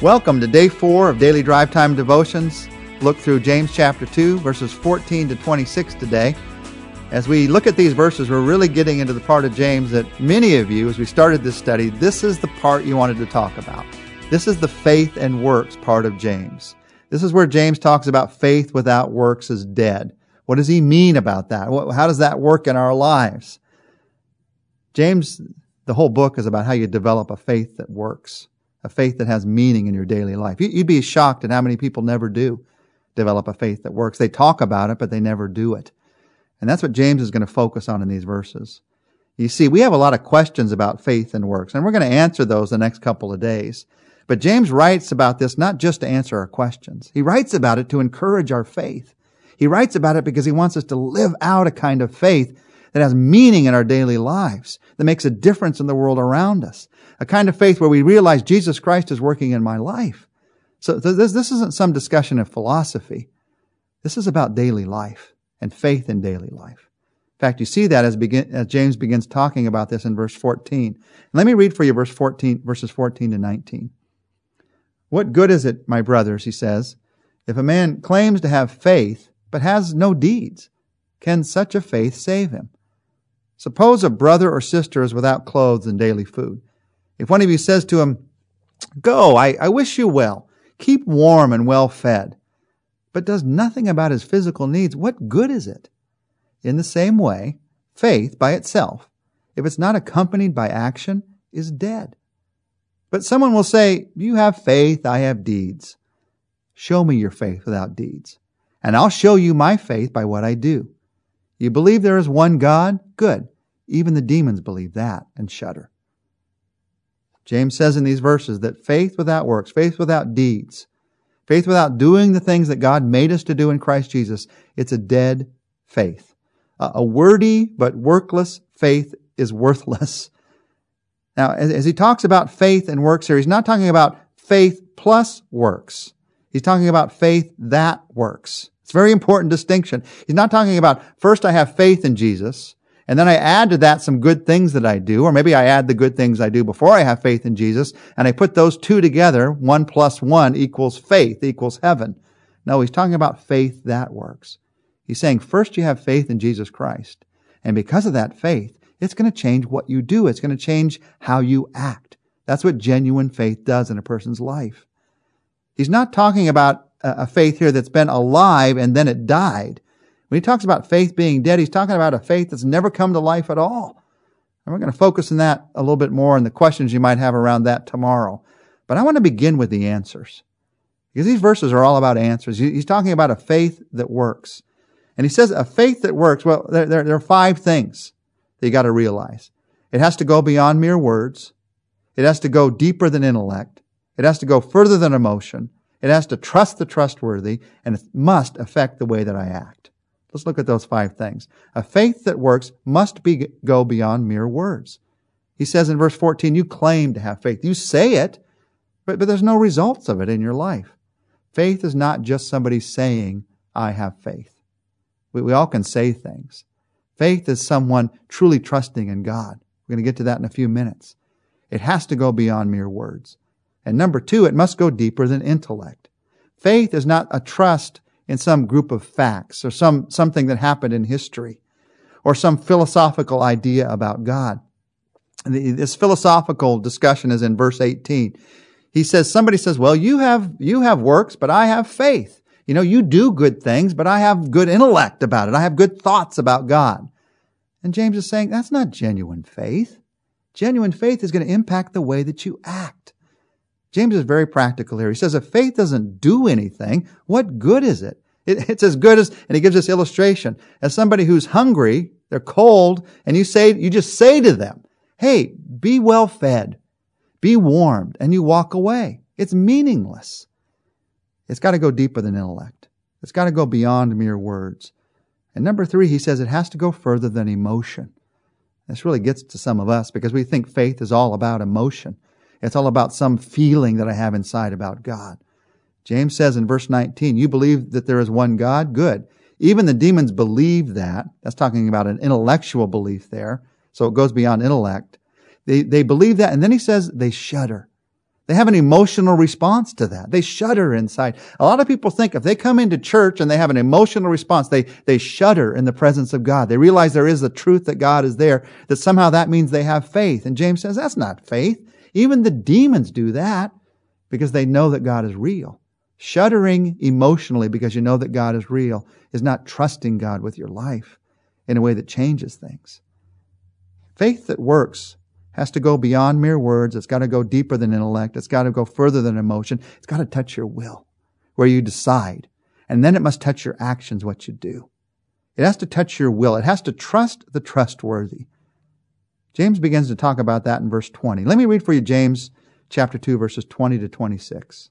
Welcome to day four of Daily Drive Time Devotions. Look through James chapter 2, verses 14 to 26 today. As we look at these verses, we're really getting into the part of James that many of you, as we started this study, this is the part you wanted to talk about. This is the faith and works part of James. This is where James talks about faith without works is dead. What does he mean about that? How does that work in our lives? James, the whole book is about how you develop a faith that works a faith that has meaning in your daily life. You'd be shocked at how many people never do develop a faith that works. They talk about it, but they never do it. And that's what James is going to focus on in these verses. You see, we have a lot of questions about faith and works, and we're going to answer those the next couple of days. But James writes about this not just to answer our questions. He writes about it to encourage our faith. He writes about it because he wants us to live out a kind of faith that has meaning in our daily lives, that makes a difference in the world around us. A kind of faith where we realize Jesus Christ is working in my life. So this, this isn't some discussion of philosophy. This is about daily life and faith in daily life. In fact, you see that as, begin, as James begins talking about this in verse 14. Let me read for you verse 14, verses 14 to 19. What good is it, my brothers, he says, if a man claims to have faith, but has no deeds? Can such a faith save him? Suppose a brother or sister is without clothes and daily food. If one of you says to him, Go, I, I wish you well, keep warm and well fed, but does nothing about his physical needs, what good is it? In the same way, faith by itself, if it's not accompanied by action, is dead. But someone will say, You have faith, I have deeds. Show me your faith without deeds, and I'll show you my faith by what I do. You believe there is one God? Good. Even the demons believe that and shudder. James says in these verses that faith without works, faith without deeds, faith without doing the things that God made us to do in Christ Jesus, it's a dead faith. A wordy but workless faith is worthless. Now, as he talks about faith and works here, he's not talking about faith plus works. He's talking about faith that works. It's a very important distinction. He's not talking about first I have faith in Jesus, and then I add to that some good things that I do, or maybe I add the good things I do before I have faith in Jesus, and I put those two together, one plus one equals faith, equals heaven. No, he's talking about faith that works. He's saying first you have faith in Jesus Christ, and because of that faith, it's going to change what you do. It's going to change how you act. That's what genuine faith does in a person's life. He's not talking about a faith here that's been alive and then it died. When he talks about faith being dead, he's talking about a faith that's never come to life at all. And we're going to focus on that a little bit more and the questions you might have around that tomorrow. But I want to begin with the answers. Because these verses are all about answers. He's talking about a faith that works. And he says a faith that works, well, there, there, there are five things that you got to realize. It has to go beyond mere words. It has to go deeper than intellect. It has to go further than emotion. It has to trust the trustworthy and it must affect the way that I act. Let's look at those five things. A faith that works must be, go beyond mere words. He says in verse 14, you claim to have faith. You say it, but, but there's no results of it in your life. Faith is not just somebody saying, I have faith. We, we all can say things. Faith is someone truly trusting in God. We're going to get to that in a few minutes. It has to go beyond mere words. And number two, it must go deeper than intellect. Faith is not a trust in some group of facts or some, something that happened in history or some philosophical idea about God. This philosophical discussion is in verse 18. He says, somebody says, well, you have, you have works, but I have faith. You know, you do good things, but I have good intellect about it. I have good thoughts about God. And James is saying, that's not genuine faith. Genuine faith is going to impact the way that you act. James is very practical here. He says, if faith doesn't do anything, what good is it? It? It's as good as, and he gives this illustration, as somebody who's hungry, they're cold, and you say, you just say to them, hey, be well fed, be warmed, and you walk away. It's meaningless. It's got to go deeper than intellect. It's got to go beyond mere words. And number three, he says it has to go further than emotion. This really gets to some of us because we think faith is all about emotion. It's all about some feeling that I have inside about God. James says in verse 19, you believe that there is one God? Good. Even the demons believe that. That's talking about an intellectual belief there. So it goes beyond intellect. They, they believe that. And then he says they shudder. They have an emotional response to that. They shudder inside. A lot of people think if they come into church and they have an emotional response, they, they shudder in the presence of God. They realize there is a truth that God is there, that somehow that means they have faith. And James says that's not faith. Even the demons do that because they know that God is real. Shuddering emotionally because you know that God is real is not trusting God with your life in a way that changes things. Faith that works has to go beyond mere words. It's got to go deeper than intellect. It's got to go further than emotion. It's got to touch your will, where you decide. And then it must touch your actions, what you do. It has to touch your will. It has to trust the trustworthy. James begins to talk about that in verse 20. Let me read for you James chapter 2 verses 20 to 26.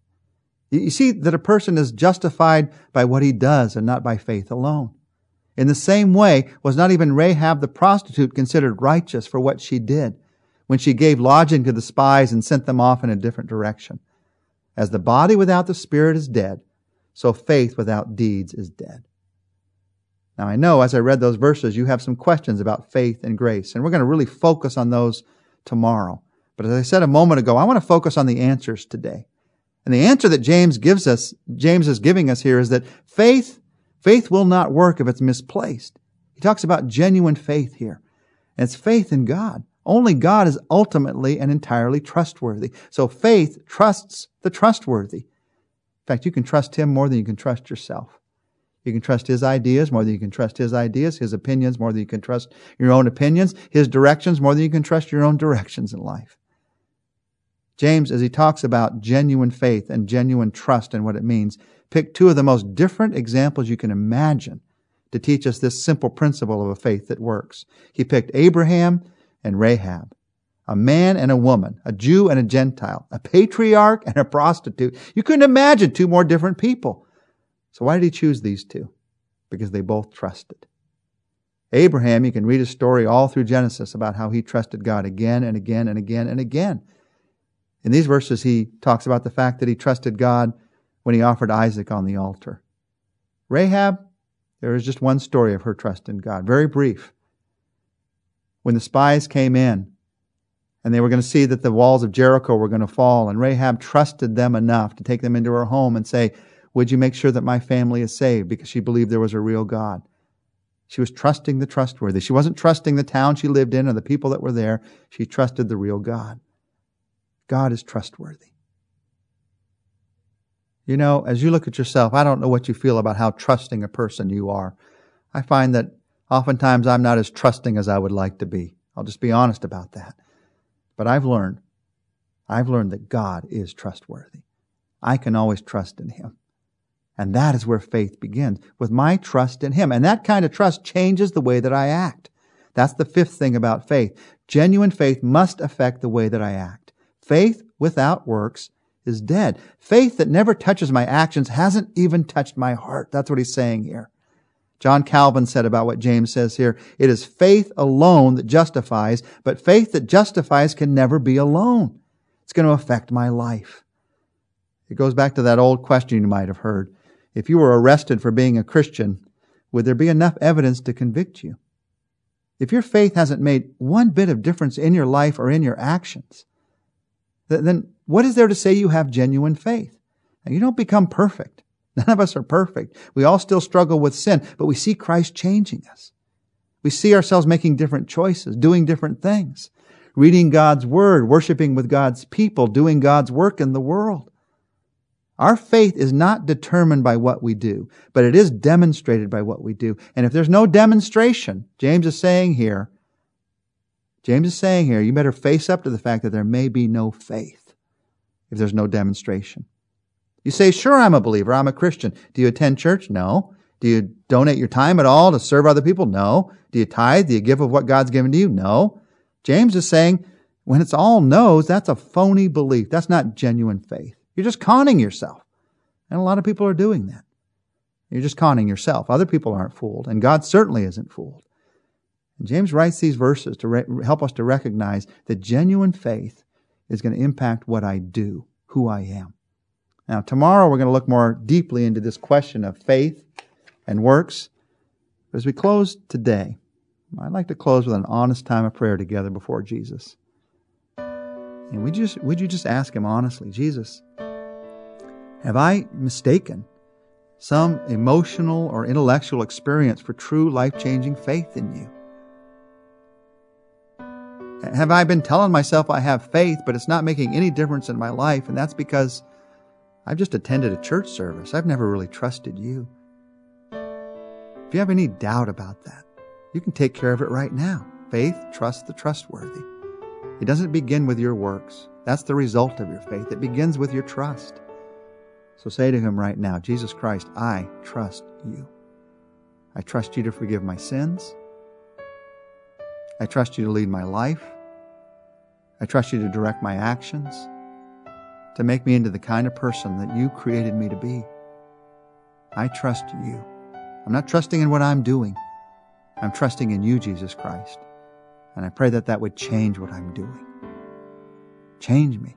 You see that a person is justified by what he does and not by faith alone. In the same way, was not even Rahab the prostitute considered righteous for what she did? when she gave lodging to the spies and sent them off in a different direction. As the body without the spirit is dead, so faith without deeds is dead. Now I know as I read those verses, you have some questions about faith and grace, and we're going to really focus on those tomorrow. But as I said a moment ago, I want to focus on the answers today. And the answer that James gives us, James is giving us here is that faith, faith will not work if it's misplaced. He talks about genuine faith here. And it's faith in God. Only God is ultimately and entirely trustworthy. So faith trusts the trustworthy. In fact, you can trust Him more than you can trust yourself. You can trust His ideas more than you can trust His ideas, His opinions more than you can trust your own opinions, His directions more than you can trust your own directions in life. James, as he talks about genuine faith and genuine trust and what it means, picked two of the most different examples you can imagine to teach us this simple principle of a faith that works. He picked Abraham and Rahab, a man and a woman, a Jew and a Gentile, a patriarch and a prostitute. You couldn't imagine two more different people. So why did he choose these two? Because they both trusted. Abraham, you can read his story all through Genesis about how he trusted God again and again and again and again. In these verses, he talks about the fact that he trusted God when he offered Isaac on the altar. Rahab, there is just one story of her trust in God, very brief when the spies came in and they were going to see that the walls of Jericho were going to fall, and Rahab trusted them enough to take them into her home and say, Would you make sure that my family is saved? Because she believed there was a real God. She was trusting the trustworthy. She wasn't trusting the town she lived in or the people that were there. She trusted the real God. God is trustworthy. You know, as you look at yourself, I don't know what you feel about how trusting a person you are. I find that Oftentimes I'm not as trusting as I would like to be. I'll just be honest about that. But I've learned, I've learned that God is trustworthy. I can always trust in Him. And that is where faith begins, with my trust in Him. And that kind of trust changes the way that I act. That's the fifth thing about faith. Genuine faith must affect the way that I act. Faith without works is dead. Faith that never touches my actions hasn't even touched my heart. That's what he's saying here. John Calvin said about what James says here, it is faith alone that justifies, but faith that justifies can never be alone. It's going to affect my life. It goes back to that old question you might have heard. If you were arrested for being a Christian, would there be enough evidence to convict you? If your faith hasn't made one bit of difference in your life or in your actions, then what is there to say you have genuine faith? Now, you don't become perfect. None of us are perfect. We all still struggle with sin, but we see Christ changing us. We see ourselves making different choices, doing different things, reading God's Word, worshiping with God's people, doing God's work in the world. Our faith is not determined by what we do, but it is demonstrated by what we do. And if there's no demonstration, James is saying here, James is saying here, you better face up to the fact that there may be no faith if there's no demonstration. You say, sure, I'm a believer. I'm a Christian. Do you attend church? No. Do you donate your time at all to serve other people? No. Do you tithe? Do you give of what God's given to you? No. James is saying, when it's all no's, that's a phony belief. That's not genuine faith. You're just conning yourself. And a lot of people are doing that. You're just conning yourself. Other people aren't fooled, and God certainly isn't fooled. James writes these verses to re- help us to recognize that genuine faith is going to impact what I do, who I am. Now, tomorrow we're going to look more deeply into this question of faith and works. But As we close today, I'd like to close with an honest time of prayer together before Jesus. And would you just, would you just ask him honestly, Jesus, have I mistaken some emotional or intellectual experience for true life changing faith in you? Have I been telling myself I have faith, but it's not making any difference in my life, and that's because I've just attended a church service. I've never really trusted you. If you have any doubt about that, you can take care of it right now. Faith trust the trustworthy. It doesn't begin with your works. That's the result of your faith. It begins with your trust. So say to him right now, Jesus Christ, I trust you. I trust you to forgive my sins. I trust you to lead my life. I trust you to direct my actions to make me into the kind of person that you created me to be. I trust you. I'm not trusting in what I'm doing. I'm trusting in you, Jesus Christ. And I pray that that would change what I'm doing. Change me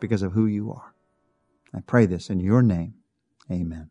because of who you are. I pray this in your name. Amen.